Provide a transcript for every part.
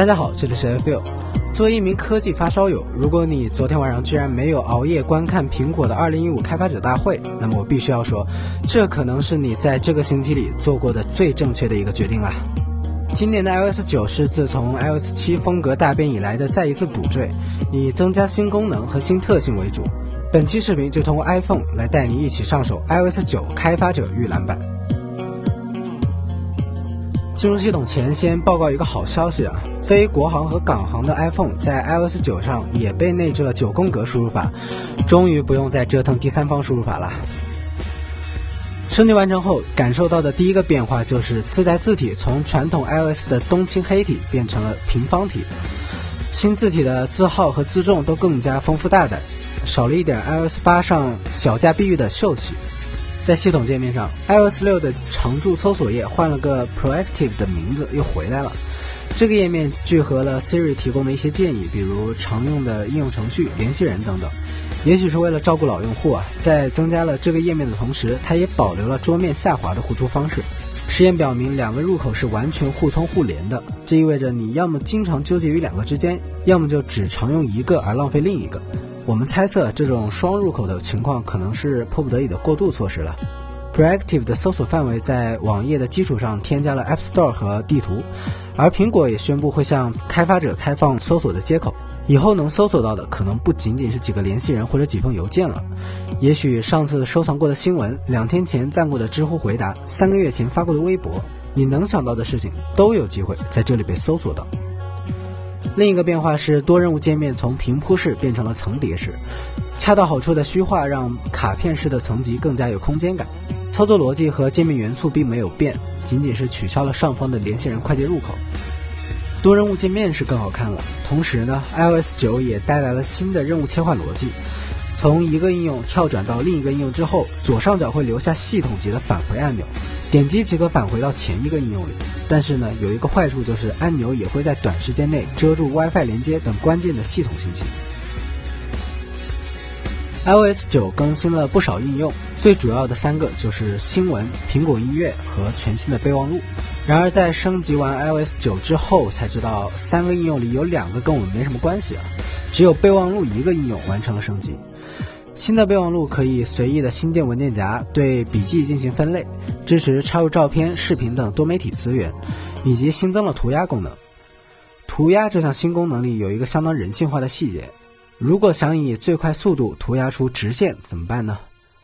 大家好，这里是 f i l。作为一名科技发烧友，如果你昨天晚上居然没有熬夜观看苹果的2015开发者大会，那么我必须要说，这可能是你在这个星期里做过的最正确的一个决定啦。今年的 iOS 9是自从 iOS 7风格大变以来的再一次补缀，以增加新功能和新特性为主。本期视频就通过 iPhone 来带你一起上手 iOS 9开发者预览版。进入系统前，先报告一个好消息啊！非国行和港行的 iPhone 在 iOS 9上也被内置了九宫格输入法，终于不用再折腾第三方输入法了。升级完成后，感受到的第一个变化就是自带字体从传统 iOS 的冬青黑体变成了平方体，新字体的字号和字重都更加丰富大胆，少了一点 iOS 8上小家碧玉的秀气。在系统界面上，iOS 六的常驻搜索页换了个 Proactive 的名字，又回来了。这个页面聚合了 Siri 提供的一些建议，比如常用的应用程序、联系人等等。也许是为了照顾老用户啊，在增加了这个页面的同时，它也保留了桌面下滑的呼出方式。实验表明，两个入口是完全互通互联的，这意味着你要么经常纠结于两个之间，要么就只常用一个而浪费另一个。我们猜测，这种双入口的情况可能是迫不得已的过渡措施了。Proactive 的搜索范围在网页的基础上添加了 App Store 和地图，而苹果也宣布会向开发者开放搜索的接口，以后能搜索到的可能不仅仅是几个联系人或者几封邮件了，也许上次收藏过的新闻、两天前赞过的知乎回答、三个月前发过的微博，你能想到的事情都有机会在这里被搜索到。另一个变化是，多任务界面从平铺式变成了层叠式，恰到好处的虚化让卡片式的层级更加有空间感。操作逻辑和界面元素并没有变，仅仅是取消了上方的联系人快捷入口。多任务界面是更好看了，同时呢，iOS 9也带来了新的任务切换逻辑。从一个应用跳转到另一个应用之后，左上角会留下系统级的返回按钮，点击即可返回到前一个应用里。但是呢，有一个坏处就是按钮也会在短时间内遮住 WiFi 连接等关键的系统信息。iOS 9更新了不少应用，最主要的三个就是新闻、苹果音乐和全新的备忘录。然而在升级完 iOS 9之后，才知道三个应用里有两个跟我们没什么关系啊，只有备忘录一个应用完成了升级。新的备忘录可以随意的新建文件夹，对笔记进行分类，支持插入照片、视频等多媒体资源，以及新增了涂鸦功能。涂鸦这项新功能里有一个相当人性化的细节。如果想以最快速度涂鸦出直线怎么办呢？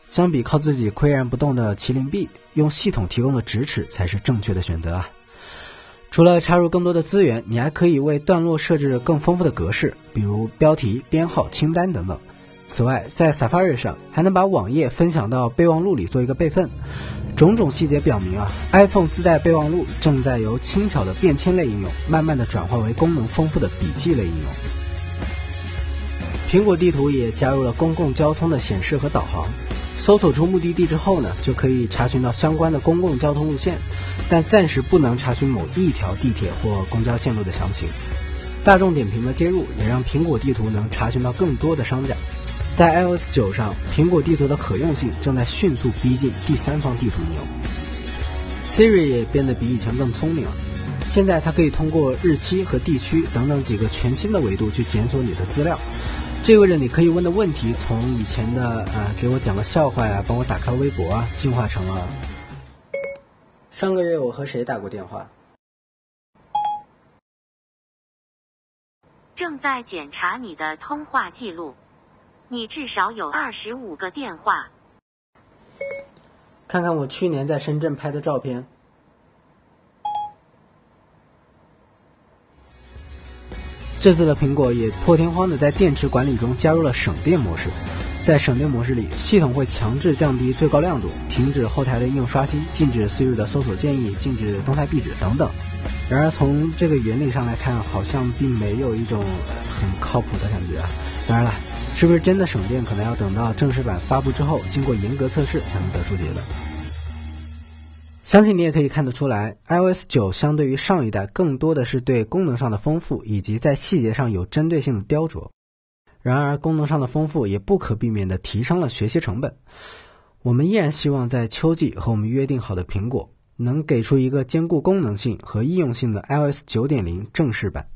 相比靠自己岿然不动的麒麟臂，用系统提供的直尺才是正确的选择啊！除了插入更多的资源，你还可以为段落设置更丰富的格式，比如标题、编号、清单等等。此外，在 Safari 上还能把网页分享到备忘录里做一个备份。种种细节表明啊，iPhone 自带备忘录正在由轻巧的便签类应用，慢慢的转化为功能丰富的笔记类应用。苹果地图也加入了公共交通的显示和导航，搜索出目的地之后呢，就可以查询到相关的公共交通路线，但暂时不能查询某一条地铁或公交线路的详情。大众点评的接入也让苹果地图能查询到更多的商家。在 iOS 9上，苹果地图的可用性正在迅速逼近第三方地图应用。Siri 也变得比以前更聪明了，现在它可以通过日期和地区等等几个全新的维度去检索你的资料。这意味着你可以问的问题，从以前的呃给我讲个笑话呀，帮我打开微博啊，进化成了上个月我和谁打过电话？正在检查你的通话记录，你至少有二十五个电话。看看我去年在深圳拍的照片。这次的苹果也破天荒的在电池管理中加入了省电模式，在省电模式里，系统会强制降低最高亮度，停止后台的应用刷新，禁止 Siri 的搜索建议，禁止动态壁纸等等。然而从这个原理上来看，好像并没有一种很靠谱的感觉啊。当然了，是不是真的省电，可能要等到正式版发布之后，经过严格测试才能得出结论。相信你也可以看得出来，iOS 九相对于上一代更多的是对功能上的丰富，以及在细节上有针对性的雕琢。然而，功能上的丰富也不可避免地提升了学习成本。我们依然希望在秋季和我们约定好的苹果能给出一个兼顾功能性和易用性的 iOS 九点零正式版。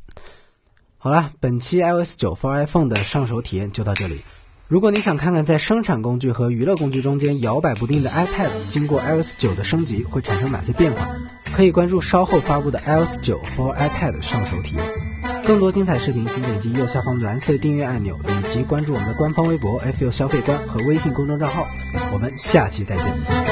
好了，本期 iOS 九 for iPhone 的上手体验就到这里。如果你想看看在生产工具和娱乐工具中间摇摆不定的 iPad，经过 iOS 九的升级会产生哪些变化，可以关注稍后发布的 iOS 九 for iPad 上手体验。更多精彩视频，请点击右下方蓝色订阅按钮，以及关注我们的官方微博 FU 消费观和微信公众账号。我们下期再见。